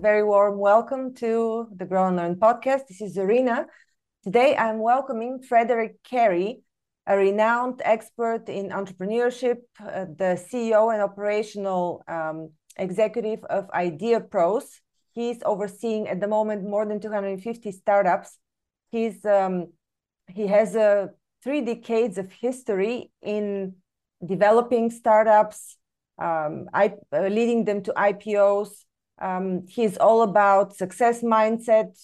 very warm welcome to the Grow and Learn podcast. This is Zarina. Today I'm welcoming Frederick Cary, a renowned expert in entrepreneurship, uh, the CEO and operational um, executive of IdeaPros. He's overseeing at the moment more than 250 startups. He's um, he has uh, three decades of history in developing startups, um, I, uh, leading them to IPOs. Um, he's all about success mindset,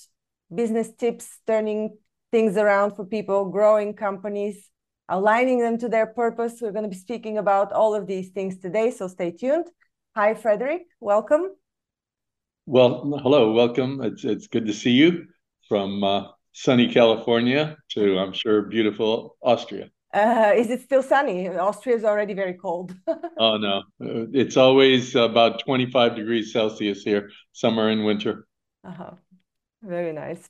business tips, turning things around for people, growing companies, aligning them to their purpose. We're going to be speaking about all of these things today, so stay tuned. Hi, Frederick. Welcome. Well, hello, welcome. It's it's good to see you from uh, sunny California to, I'm sure, beautiful Austria. Uh, is it still sunny? Austria is already very cold. oh no, it's always about 25 degrees Celsius here, summer and winter. Uh-huh. Very nice.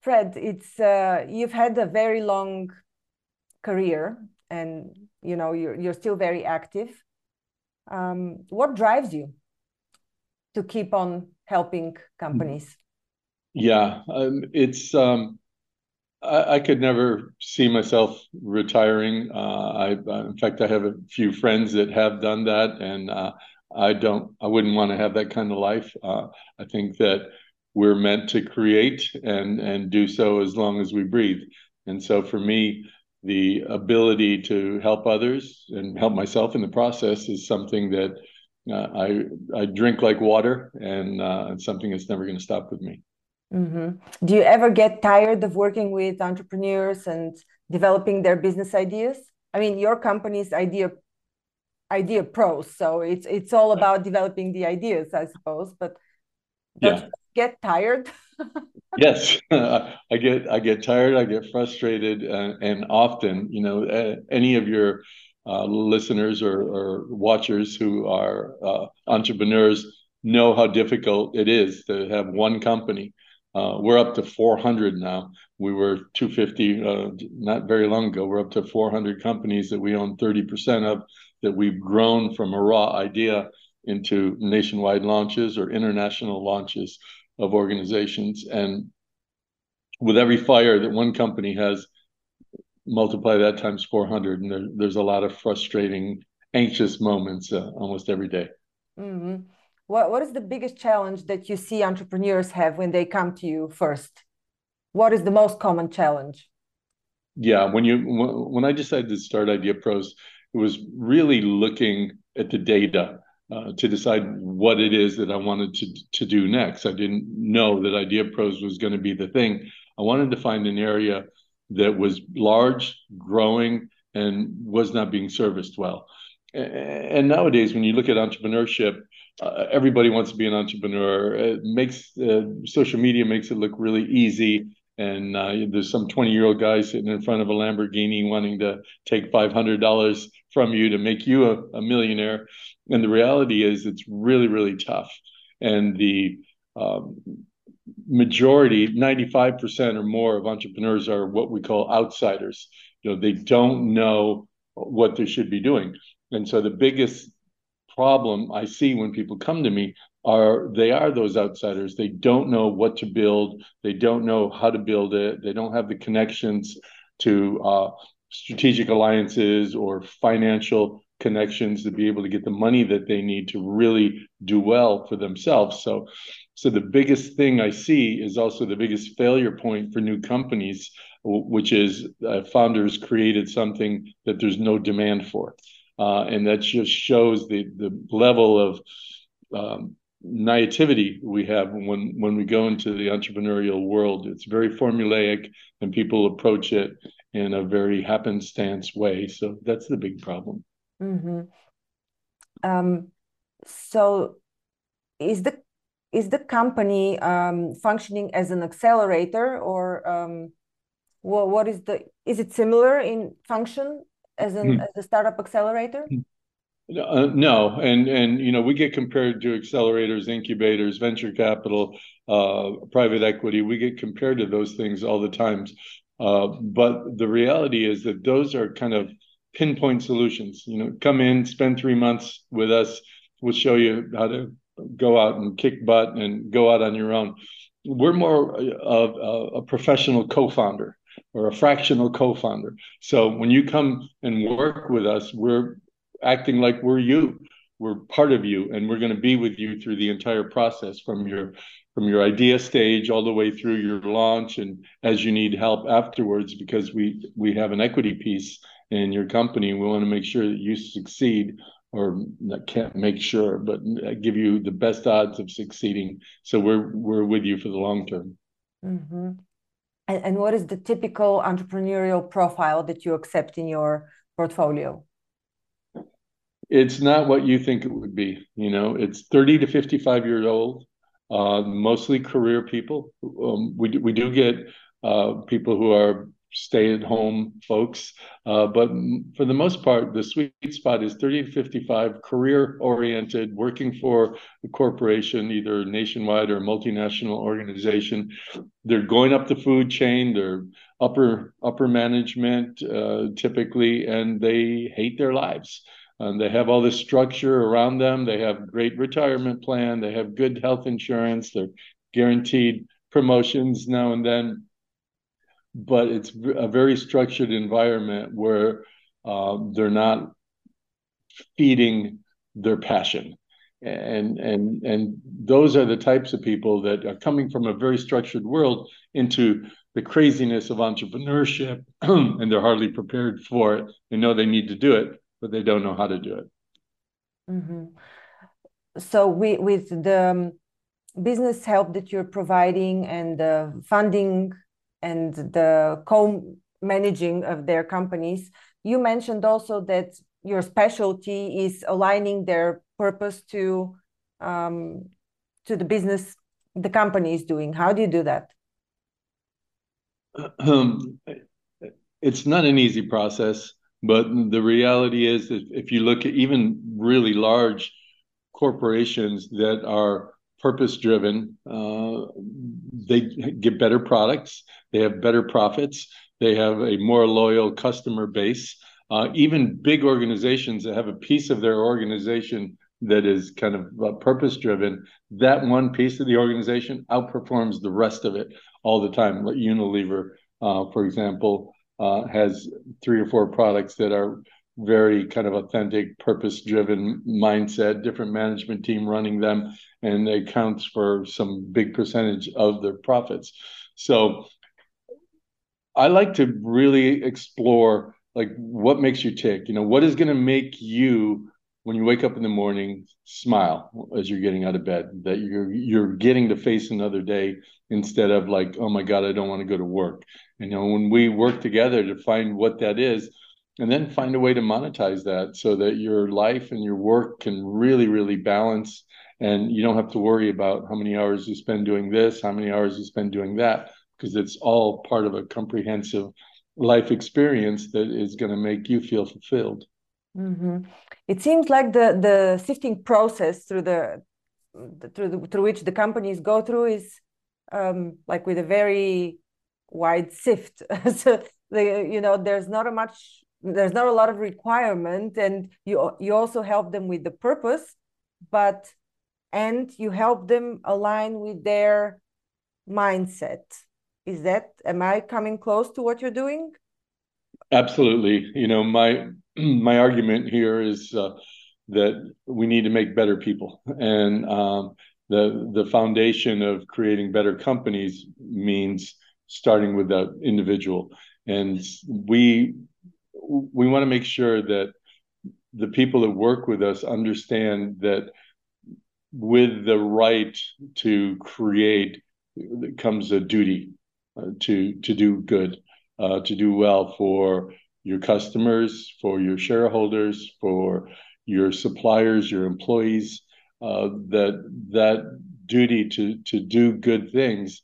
Fred, it's uh, you've had a very long career, and you know you're you're still very active. Um, what drives you to keep on helping companies? Yeah, um, it's um, I, I, could never see myself retiring. Uh, I, in fact, I have a few friends that have done that, and uh, I don't. I wouldn't want to have that kind of life. Uh, I think that we're meant to create and and do so as long as we breathe. And so, for me, the ability to help others and help myself in the process is something that uh, I I drink like water, and uh, it's something that's never going to stop with me. Mm-hmm. Do you ever get tired of working with entrepreneurs and developing their business ideas? I mean, your company's idea IdeaPros, so it's it's all about developing the ideas, I suppose. But yeah. get tired? yes, I get I get tired. I get frustrated, uh, and often, you know, uh, any of your uh, listeners or, or, watchers who are uh, entrepreneurs know how difficult it is to have one company we're up to 400 now. We were 250 uh, not very long ago. We're up to 400 companies that we own 30% of that we've grown from a raw idea into nationwide launches or international launches of organizations. And with every fire that one company has, multiply that times 400, and there, there's a lot of frustrating, anxious moments uh, almost every day. Mm-hmm. What, what is the biggest challenge that you see entrepreneurs have when they come to you first? What is the most common challenge? Yeah, when you when I decided to start IdeaPros, it was really looking at the data uh, to decide what it is that I wanted to to do next. I didn't know that IdeaPros was going to be the thing. I wanted to find an area that was large, growing, and was not being serviced well. And nowadays, when you look at entrepreneurship, uh, everybody wants to be an entrepreneur. It makes uh, social media makes it look really easy. And uh, there's some 20 year old guy sitting in front of a Lamborghini wanting to take $500 from you to make you a, a millionaire. And the reality is, it's really, really tough. And the um, majority, 95% or more of entrepreneurs are what we call outsiders. You know, they don't know what they should be doing. And so the biggest problem I see when people come to me are they are those outsiders. They don't know what to build. They don't know how to build it. They don't have the connections to uh, strategic alliances or financial connections to be able to get the money that they need to really do well for themselves. So, so the biggest thing I see is also the biggest failure point for new companies, which is uh, founders created something that there's no demand for. Uh, and that just shows the the level of um, naivety we have when when we go into the entrepreneurial world. It's very formulaic, and people approach it in a very happenstance way. So that's the big problem. Mm-hmm. Um, so, is the is the company um, functioning as an accelerator, or um, what, what is the is it similar in function as an mm. as a startup accelerator? Uh, no, and and you know we get compared to accelerators, incubators, venture capital, uh, private equity. We get compared to those things all the times, uh, but the reality is that those are kind of pinpoint solutions. You know, come in, spend three months with us. We'll show you how to go out and kick butt and go out on your own. We're more of a, a professional co-founder or a fractional co-founder. So when you come and work with us, we're acting like we're you. We're part of you, and we're going to be with you through the entire process from your from your idea stage all the way through your launch and as you need help afterwards because we we have an equity piece in your company we want to make sure that you succeed or can't make sure but give you the best odds of succeeding so we're we're with you for the long term mm-hmm. And, and what is the typical entrepreneurial profile that you accept in your portfolio it's not what you think it would be you know it's 30 to 55 years old uh, mostly career people. Um, we, we do get uh, people who are stay at home folks, uh, but for the most part, the sweet spot is 30 to 55 career oriented, working for a corporation, either nationwide or multinational organization. They're going up the food chain, they're upper upper management uh, typically, and they hate their lives. Um, they have all this structure around them. They have great retirement plan. They have good health insurance. They're guaranteed promotions now and then. But it's a very structured environment where um, they're not feeding their passion. And and and those are the types of people that are coming from a very structured world into the craziness of entrepreneurship, and they're hardly prepared for it. They know they need to do it, but they don't know how to do it. Mm-hmm. So we, with the um, business help that you're providing and the funding and the co-managing of their companies, you mentioned also that your specialty is aligning their purpose to um, to the business the company is doing. How do you do that? Um, it's not an easy process. But the reality is that if you look at even really large corporations that are purpose driven, uh, they get better products, they have better profits, they have a more loyal customer base. Uh, even big organizations that have a piece of their organization that is kind of uh, purpose driven, that one piece of the organization outperforms the rest of it all the time. Unilever, uh, for example, uh, has three or four products that are very kind of authentic, purpose driven mindset, different management team running them, and it counts for some big percentage of their profits. So I like to really explore like what makes you tick, you know, what is going to make you when you wake up in the morning smile as you're getting out of bed that you're you're getting to face another day instead of like oh my god i don't want to go to work you know when we work together to find what that is and then find a way to monetize that so that your life and your work can really really balance and you don't have to worry about how many hours you spend doing this how many hours you spend doing that because it's all part of a comprehensive life experience that is going to make you feel fulfilled mm-hmm. it seems like the the sifting process through the through the, through which the companies go through is um, like with a very wide sift so the, you know there's not a much there's not a lot of requirement and you you also help them with the purpose but and you help them align with their mindset. Is that am i coming close to what you're doing? Absolutely. You know my my argument here is uh, that we need to make better people. And um, the the foundation of creating better companies means starting with that individual. And we we want to make sure that the people that work with us understand that with the right to create comes a duty uh, to to do good, uh, to do well for your customers, for your shareholders, for your suppliers, your employees. Uh, that that duty to to do good things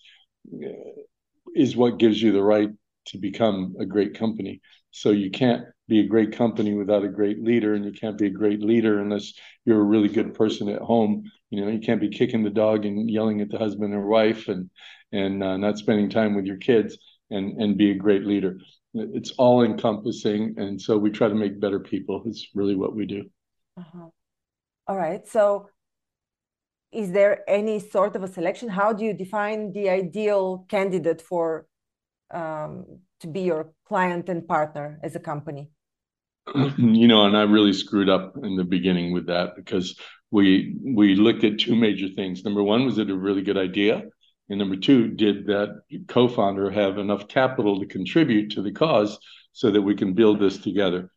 is what gives you the right to become a great company. So you can't be a great company without a great leader, and you can't be a great leader unless you're a really good person at home. You know, you can't be kicking the dog and yelling at the husband or wife, and and uh, not spending time with your kids, and and be a great leader. It's all encompassing, and so we try to make better people. It's really what we do. Uh-huh. All right, so is there any sort of a selection? How do you define the ideal candidate for um, to be your client and partner as a company? You know, and I really screwed up in the beginning with that because we we looked at two major things. Number one, was it a really good idea? And number two, did that co-founder have enough capital to contribute to the cause so that we can build this together?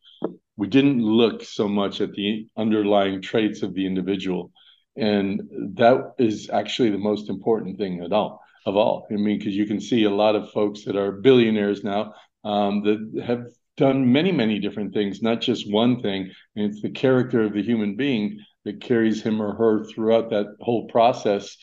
We didn't look so much at the underlying traits of the individual. And that is actually the most important thing at all of all. I mean, because you can see a lot of folks that are billionaires now um, that have done many, many different things, not just one thing. And it's the character of the human being that carries him or her throughout that whole process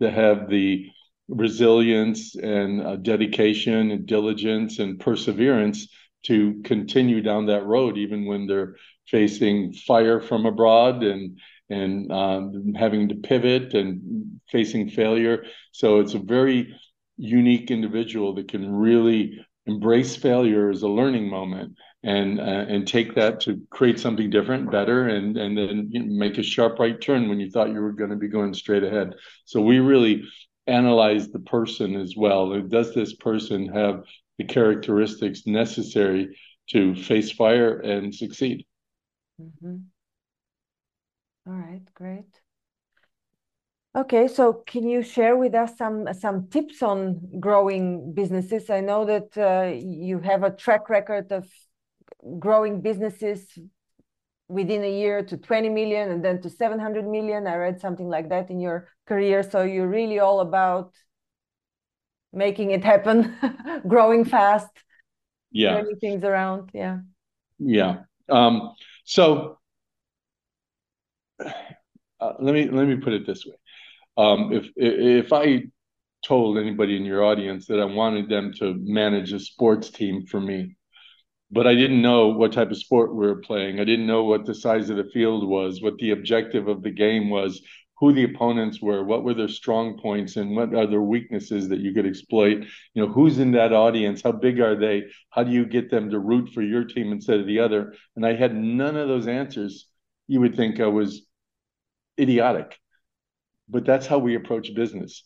to have the resilience and uh, dedication and diligence and perseverance to continue down that road, even when they're facing fire from abroad and and um, having to pivot and facing failure. So it's a very unique individual that can really embrace failure as a learning moment and uh, and take that to create something different, better, and and then you know, make a sharp right turn when you thought you were going to be going straight ahead. So we really analyze the person as well. Does this person have the characteristics necessary to face fire and succeed? Mm-hmm. All right, great. Okay, so can you share with us some some tips on growing businesses? I know that uh, you have a track record of growing businesses within a year to 20 million and then to 700 million. I read something like that in your career. So you're really all about making it happen, growing fast, yeah, turning things around. Yeah. Yeah. Um, so uh, let me let me put it this way. Um, if if I told anybody in your audience that I wanted them to manage a sports team for me, but I didn't know what type of sport we were playing. I didn't know what the size of the field was, what the objective of the game was, who the opponents were, what were their strong points, and what are their weaknesses that you could exploit. You know, who's in that audience? How big are they? How do you get them to root for your team instead of the other? And I had none of those answers. You would think I was idiotic. But that's how we approach business.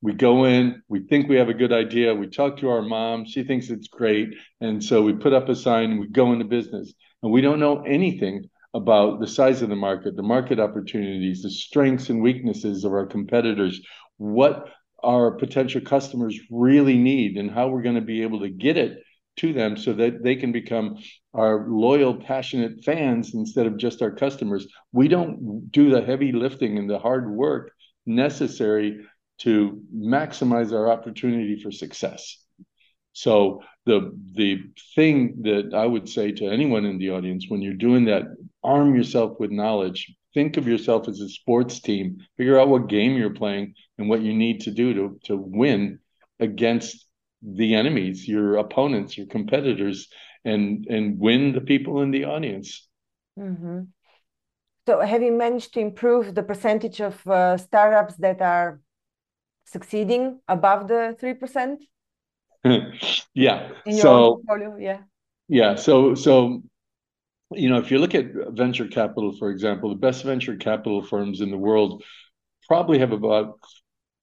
We go in, we think we have a good idea, we talk to our mom, she thinks it's great. And so we put up a sign, and we go into business. And we don't know anything about the size of the market, the market opportunities, the strengths and weaknesses of our competitors, what our potential customers really need, and how we're going to be able to get it to them so that they can become our loyal, passionate fans instead of just our customers. We don't do the heavy lifting and the hard work necessary to maximize our opportunity for success. So the the thing that I would say to anyone in the audience when you're doing that, arm yourself with knowledge. Think of yourself as a sports team. Figure out what game you're playing and what you need to do to to win against the enemies, your opponents, your competitors, and and win the people in the audience. Mm-hmm. So, have you managed to improve the percentage of uh, startups that are succeeding above the three percent? yeah. In your so, portfolio, yeah. Yeah. So, so you know, if you look at venture capital, for example, the best venture capital firms in the world probably have about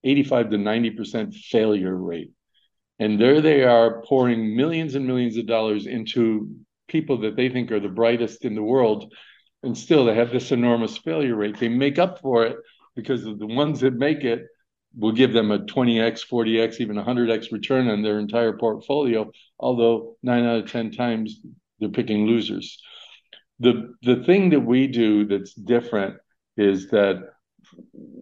85 to 90% failure rate. And there they are pouring millions and millions of dollars into people that they think are the brightest in the world. And still, they have this enormous failure rate. They make up for it because the ones that make it will give them a 20x, 40x, even 100x return on their entire portfolio. Although nine out of 10 times they're picking losers. The, the thing that we do that's different is that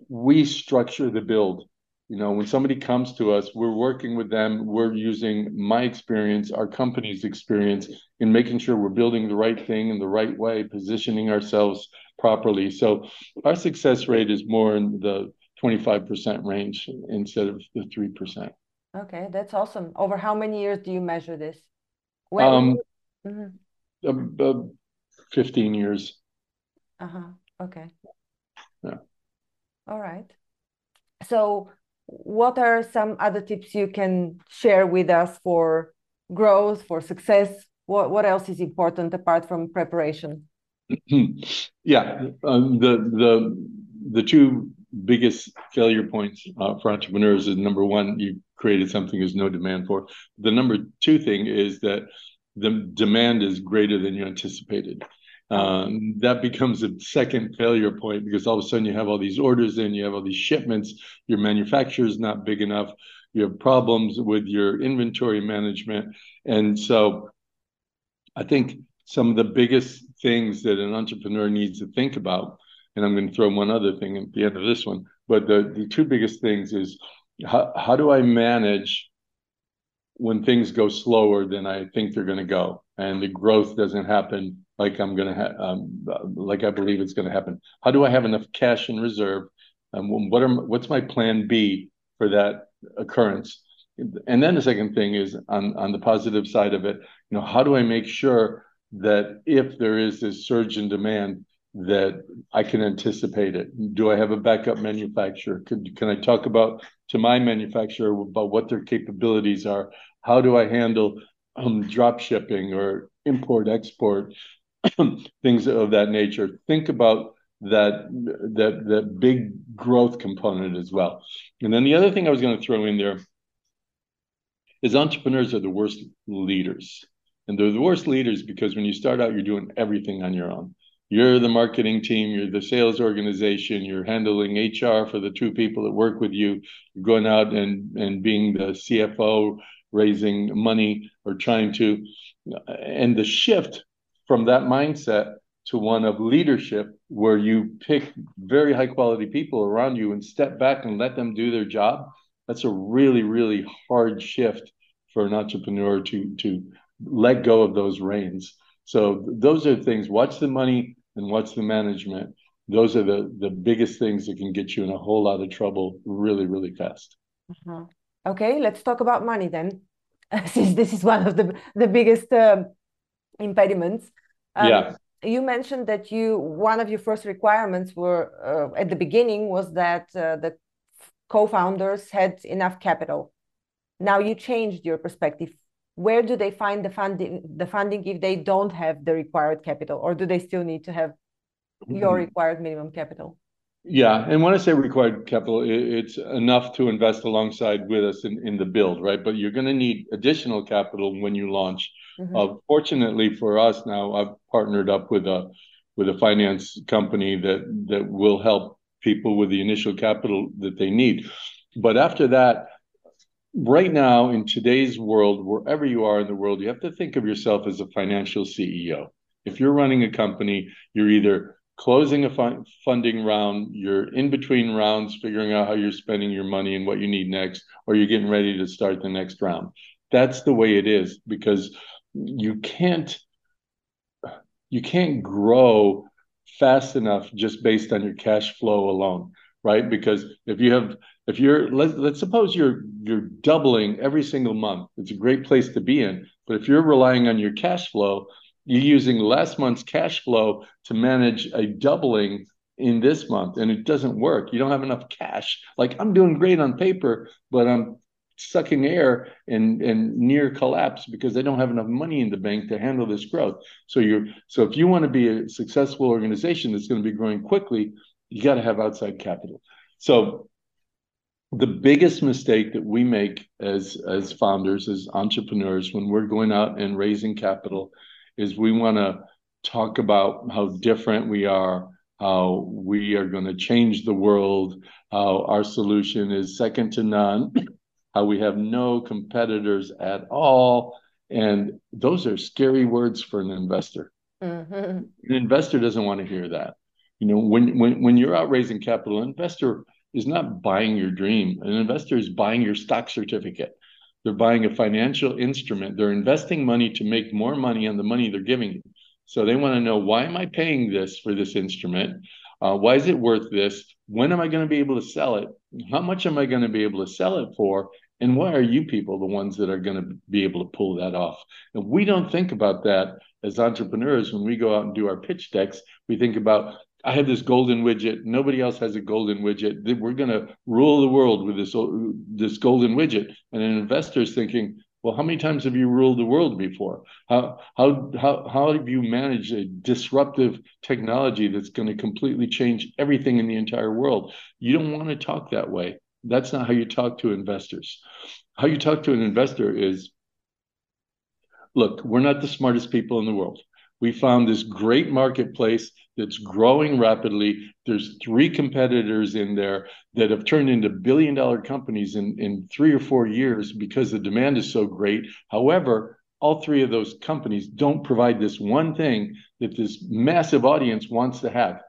we structure the build you know when somebody comes to us we're working with them we're using my experience our company's experience in making sure we're building the right thing in the right way positioning ourselves properly. So our success rate is more in the 25% range instead of the 3% okay that's awesome. Over how many years do you measure this? When um, mm-hmm. uh, uh, 15 years. Uh-huh okay. Yeah. All right. So what are some other tips you can share with us for growth, for success? What, what else is important apart from preparation? yeah, um, the the the two biggest failure points uh, for entrepreneurs is number one, you created something there's no demand for. The number two thing is that the demand is greater than you anticipated. Um, that becomes a second failure point because all of a sudden you have all these orders in, you have all these shipments, your manufacturer is not big enough, you have problems with your inventory management. And so I think some of the biggest things that an entrepreneur needs to think about, and I'm going to throw one other thing at the end of this one, but the, the two biggest things is how, how do I manage when things go slower than I think they're going to go and the growth doesn't happen like I'm going to have, um, like I believe it's going to happen? How do I have enough cash in reserve? Um, what are what's my plan B for that occurrence? And then the second thing is on on the positive side of it, you know, how do I make sure that if there is this surge in demand, that I can anticipate it? Do I have a backup manufacturer? Could, can I talk about to my manufacturer about what their capabilities are? How do I handle um, drop shipping or import export things of that nature? Think about that that that big growth component as well. And then the other thing I was going to throw in there is entrepreneurs are the worst leaders. And they're the worst leaders because when you start out, you're doing everything on your own. You're the marketing team, you're the sales organization, you're handling HR for the two people that work with you, you're going out and, and being the CFO, raising money or trying to. And the shift from that mindset to one of leadership, where you pick very high quality people around you and step back and let them do their job, that's a really, really hard shift for an entrepreneur to to let go of those reins. So those are things. Watch the money and watch the management. Those are the the biggest things that can get you in a whole lot of trouble really, really fast. Uh-huh. Okay, let's talk about money then, since this is one of the the biggest um, impediments. Um, yeah. You mentioned that you one of your first requirements were uh, at the beginning was that uh, the co-founders had enough capital. Now you changed your perspective where do they find the funding the funding if they don't have the required capital or do they still need to have your mm-hmm. required minimum capital yeah and when i say required capital it's enough to invest alongside with us in, in the build right but you're going to need additional capital when you launch mm-hmm. uh, fortunately for us now i've partnered up with a with a finance company that that will help people with the initial capital that they need but after that right now in today's world, wherever you are in the world, you have to think of yourself as a financial CEO. If you're running a company, you're either closing a fun- funding round, you're in between rounds, figuring out how you're spending your money and what you need next, or you're getting ready to start the next round. That's the way it is because you can't you can't grow fast enough just based on your cash flow alone, right? Because if you have if you're let, let's suppose you're you're doubling every single month it's a great place to be in but if you're relying on your cash flow you're using last month's cash flow to manage a doubling in this month and it doesn't work you don't have enough cash like i'm doing great on paper but i'm sucking air and and near collapse because I don't have enough money in the bank to handle this growth. So you're so if you want to be a successful organization that's going to be growing quickly, you got to have outside capital. So the biggest mistake that we make as as founders as entrepreneurs when we're going out and raising capital is we want to talk about how different we are how we are going to change the world how our solution is second to none how we have no competitors at all and those are scary words for an investor mm-hmm. an investor doesn't want to hear that you know when when when you're out raising capital an investor is not buying your dream. An investor is buying your stock certificate. They're buying a financial instrument. They're investing money to make more money on the money they're giving you. So they want to know why am I paying this for this instrument? Uh, why is it worth this? When am I going to be able to sell it? How much am I going to be able to sell it for? And why are you people the ones that are going to be able to pull that off? And we don't think about that as entrepreneurs when we go out and do our pitch decks. We think about I have this golden widget. Nobody else has a golden widget. We're going to rule the world with this this golden widget. And an investor is thinking, Well, how many times have you ruled the world before? How how how how have you managed a disruptive technology that's going to completely change everything in the entire world? You don't want to talk that way. That's not how you talk to investors. How you talk to an investor is, look, we're not the smartest people in the world. We found this great marketplace that's growing rapidly. There's three competitors in there that have turned into billion-dollar companies in three or four years because the demand is so great. However, all three of those companies don't provide this one thing that this massive audience wants to have.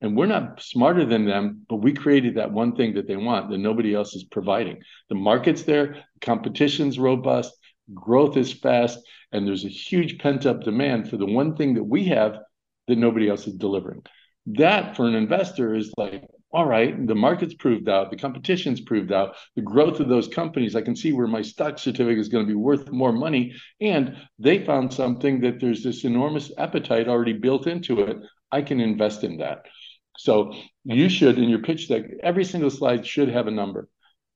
And we're not smarter than them, but we created that one thing that they want that nobody else is providing. The market's there, competition's robust, growth is fast, and there's a huge pent-up demand for the one thing that we have that nobody else is delivering. That, for an investor, is like, all right, the market's proved out, the competition's proved out, the growth of those companies, I can see where my stock certificate is going to be worth more money, and they found something that there's this enormous appetite already built into it. I can invest in that. So you should, in your pitch deck, every single slide should have a number.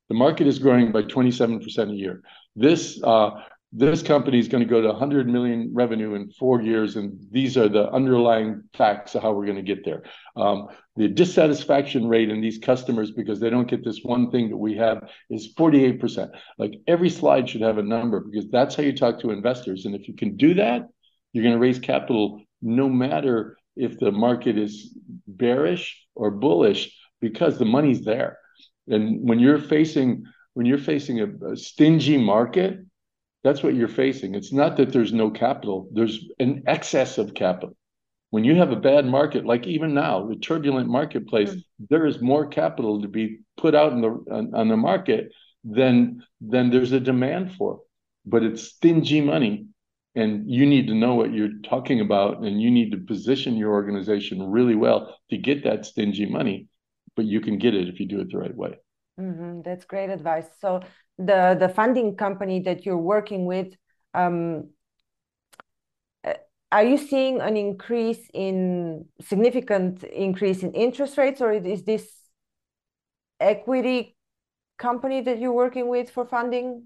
The market is growing by 27% a year. This uh, this company is going to go to 100 million revenue in four years, and these are the underlying facts of how we're going to get there. Um, the dissatisfaction rate in these customers, because they don't get this one thing that we have, is 48%. Like, every slide should have a number, because that's how you talk to investors, and if you can do that, you're going to raise capital no matter if the market is bearish or bullish, because the money's there. And when you're facing when you're facing a, a stingy market, that's what you're facing. It's not that there's no capital, there's an excess of capital. When you have a bad market, like even now, the turbulent marketplace- Mm. There is more capital to be put out in the, on the market than, than there's a demand for. But it's stingy money, and you need to know what you're talking about, and you need to position your organization really well to get that stingy money, but you can get it if you do it the right way. Mm-hmm. That's great advice. So the the funding company that you're working with, um, are you seeing an increase in significant increase in interest rates, or is this equity company that you're working with for funding?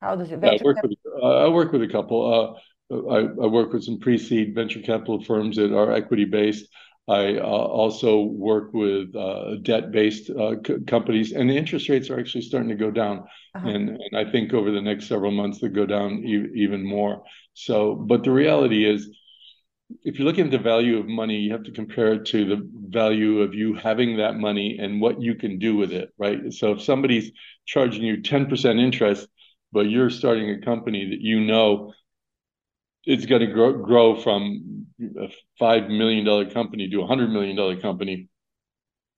How does it venture cap- I work with a couple. Uh, I, I work with some pre-seed venture capital firms that are equity-based. I uh, also work with uh, debt-based uh, companies, and the interest rates are actually starting to go down. Uh-huh. I think over the next several months, they'll go down even more. So, But the reality is, if you're looking at the value of money, you have to compare it to the value of you having that money and what you can do with it, right? So if somebody's charging you 10% interest, but you're starting a company that you know it's gonna grow from a $5 million company to a $100 million company,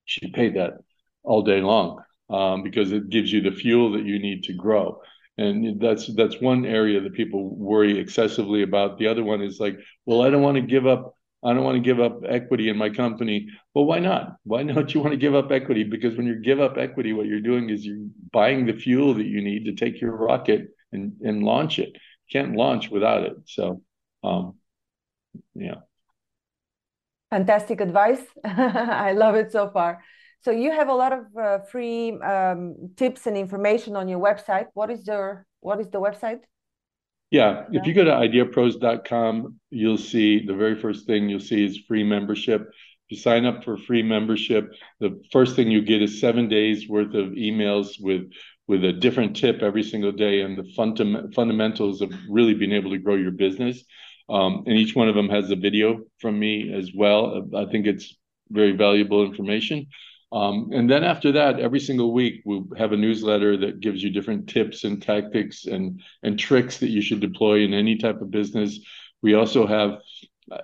she paid that all day long, um, because it gives you the fuel that you need to grow. And that's that's one area that people worry excessively about. The other one is like, "Well, I don't want to give up, I don't want to give up equity in my company." Well, why not? Why don't you want to give up equity? Because when you give up equity, what you're doing is you're buying the fuel that you need to take your rocket and and launch it. You can't launch without it. So, um, yeah. Fantastic advice. I love it so far. So you have a lot of uh, free um, tips and information on your website. What is your what is the website? Yeah. If you go to ideapros.com, you'll see the very first thing you'll see is free membership. If you sign up for free membership, the first thing you get is seven days worth of emails with with a different tip every single day, and the fundam- fundamentals of really being able to grow your business. And each one of them has a video from me as well. I think it's very valuable information. Um, And then after that, every single week, we'll have a newsletter that gives you different tips and tactics and and tricks that you should deploy in any type of business. We also have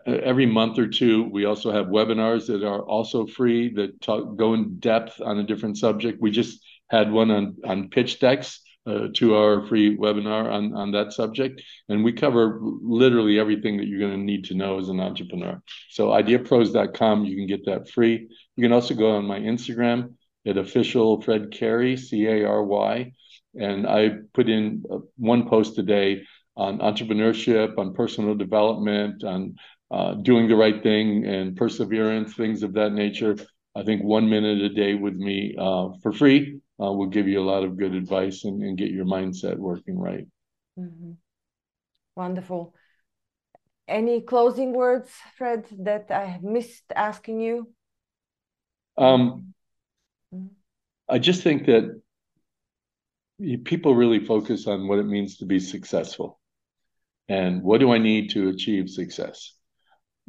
every month or two, we also have webinars that are also free, that talk, go in depth on a different subject. We just had one on on pitch decks, Uh, two-hour free webinar on on that subject, and we cover literally everything that you're gonna need to know as an entrepreneur. So ideapros.com, you can get that free. You can also go on my Instagram at @officialfredcary, C-A-R-Y, and I put in uh, one post a day on entrepreneurship, on personal development, on uh, doing the right thing and perseverance, things of that nature. I think one minute a day with me for free will give you a lot of good advice and get your mindset working right. Mm-hmm. Wonderful. Any closing words, Fred, that I have missed asking you? Um, mm-hmm. I just think that people really focus on what it means to be successful and what do I need to achieve success.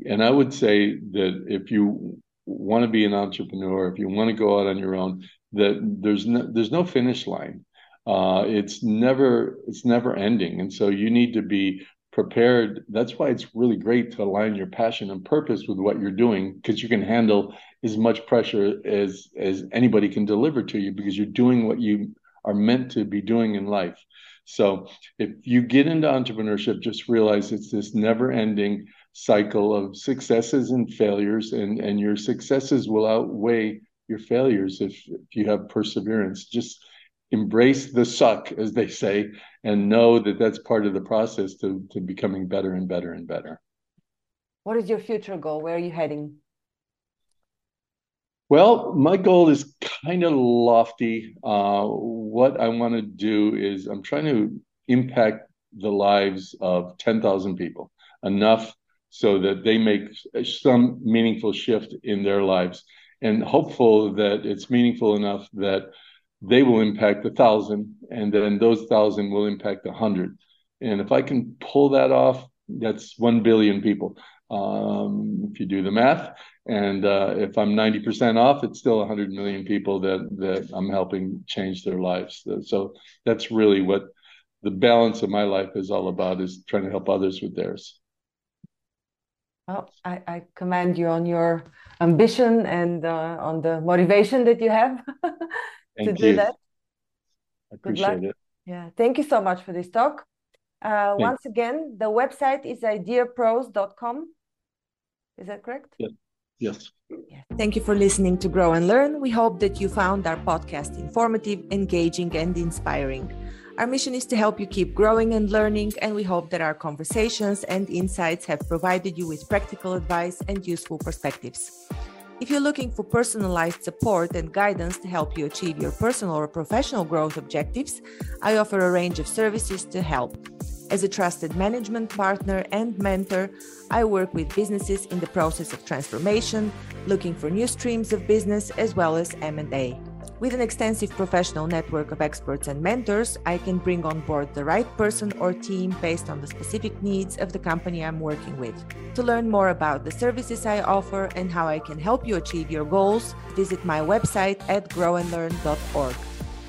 And I would say that if you want to be an entrepreneur, if you want to go out on your own, that there's no, there's no finish line. Uh, it's never it's never ending, and so you need to be prepared. That's why it's really great to align your passion and purpose with what you're doing, because you can handle as much pressure as as anybody can deliver to you, because you're doing what you are meant to be doing in life. So if you get into entrepreneurship, just realize it's this never-ending cycle of successes and failures, and and your successes will outweigh your failures if, if you have perseverance. Just embrace the suck, as they say, and know that that's part of the process to, to becoming better and better and better. What is your future goal? Where are you heading? Well, my goal is kind of lofty. Uh, what I want to do is I'm trying to impact the lives of 10,000 people enough so that they make some meaningful shift in their lives and hopeful that it's meaningful enough that they will impact a thousand, and then those thousand will impact a hundred. And if I can pull that off, that's one billion people. Um, if you do the math, and uh, if I'm 90% off, it's still 100 million people that that I'm helping change their lives. So that's really what the balance of my life is all about: is trying to help others with theirs. Well, I, I commend you on your ambition and uh, on the motivation that you have to do that. I appreciate it. Yeah, thank you so much for this talk. Uh, once again, the website is ideapros.com. Is that correct? Yeah. Yes. Yeah. Thank you for listening to Grow and Learn. We hope that you found our podcast informative, engaging, and inspiring. Our mission is to help you keep growing and learning, and we hope that our conversations and insights have provided you with practical advice and useful perspectives. If you're looking for personalized support and guidance to help you achieve your personal or professional growth objectives, I offer a range of services to help. As a trusted management partner and mentor, I work with businesses in the process of transformation, looking for new streams of business as well as M&A. With an extensive professional network of experts and mentors, I can bring on board the right person or team based on the specific needs of the company I'm working with. To learn more about the services I offer and how I can help you achieve your goals, visit my website at grownlearn.org.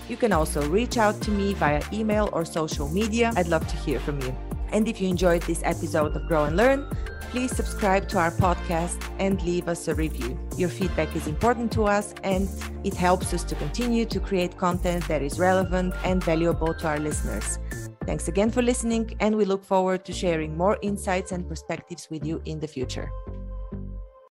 You can also reach out to me via email or social media. I'd love to hear from you. And if you enjoyed this episode of Grow and Learn, please subscribe to our podcast and leave us a review. Your feedback is important to us and it helps us to continue to create content that is relevant and valuable to our listeners. Thanks again for listening, and we look forward to sharing more insights and perspectives with you in the future.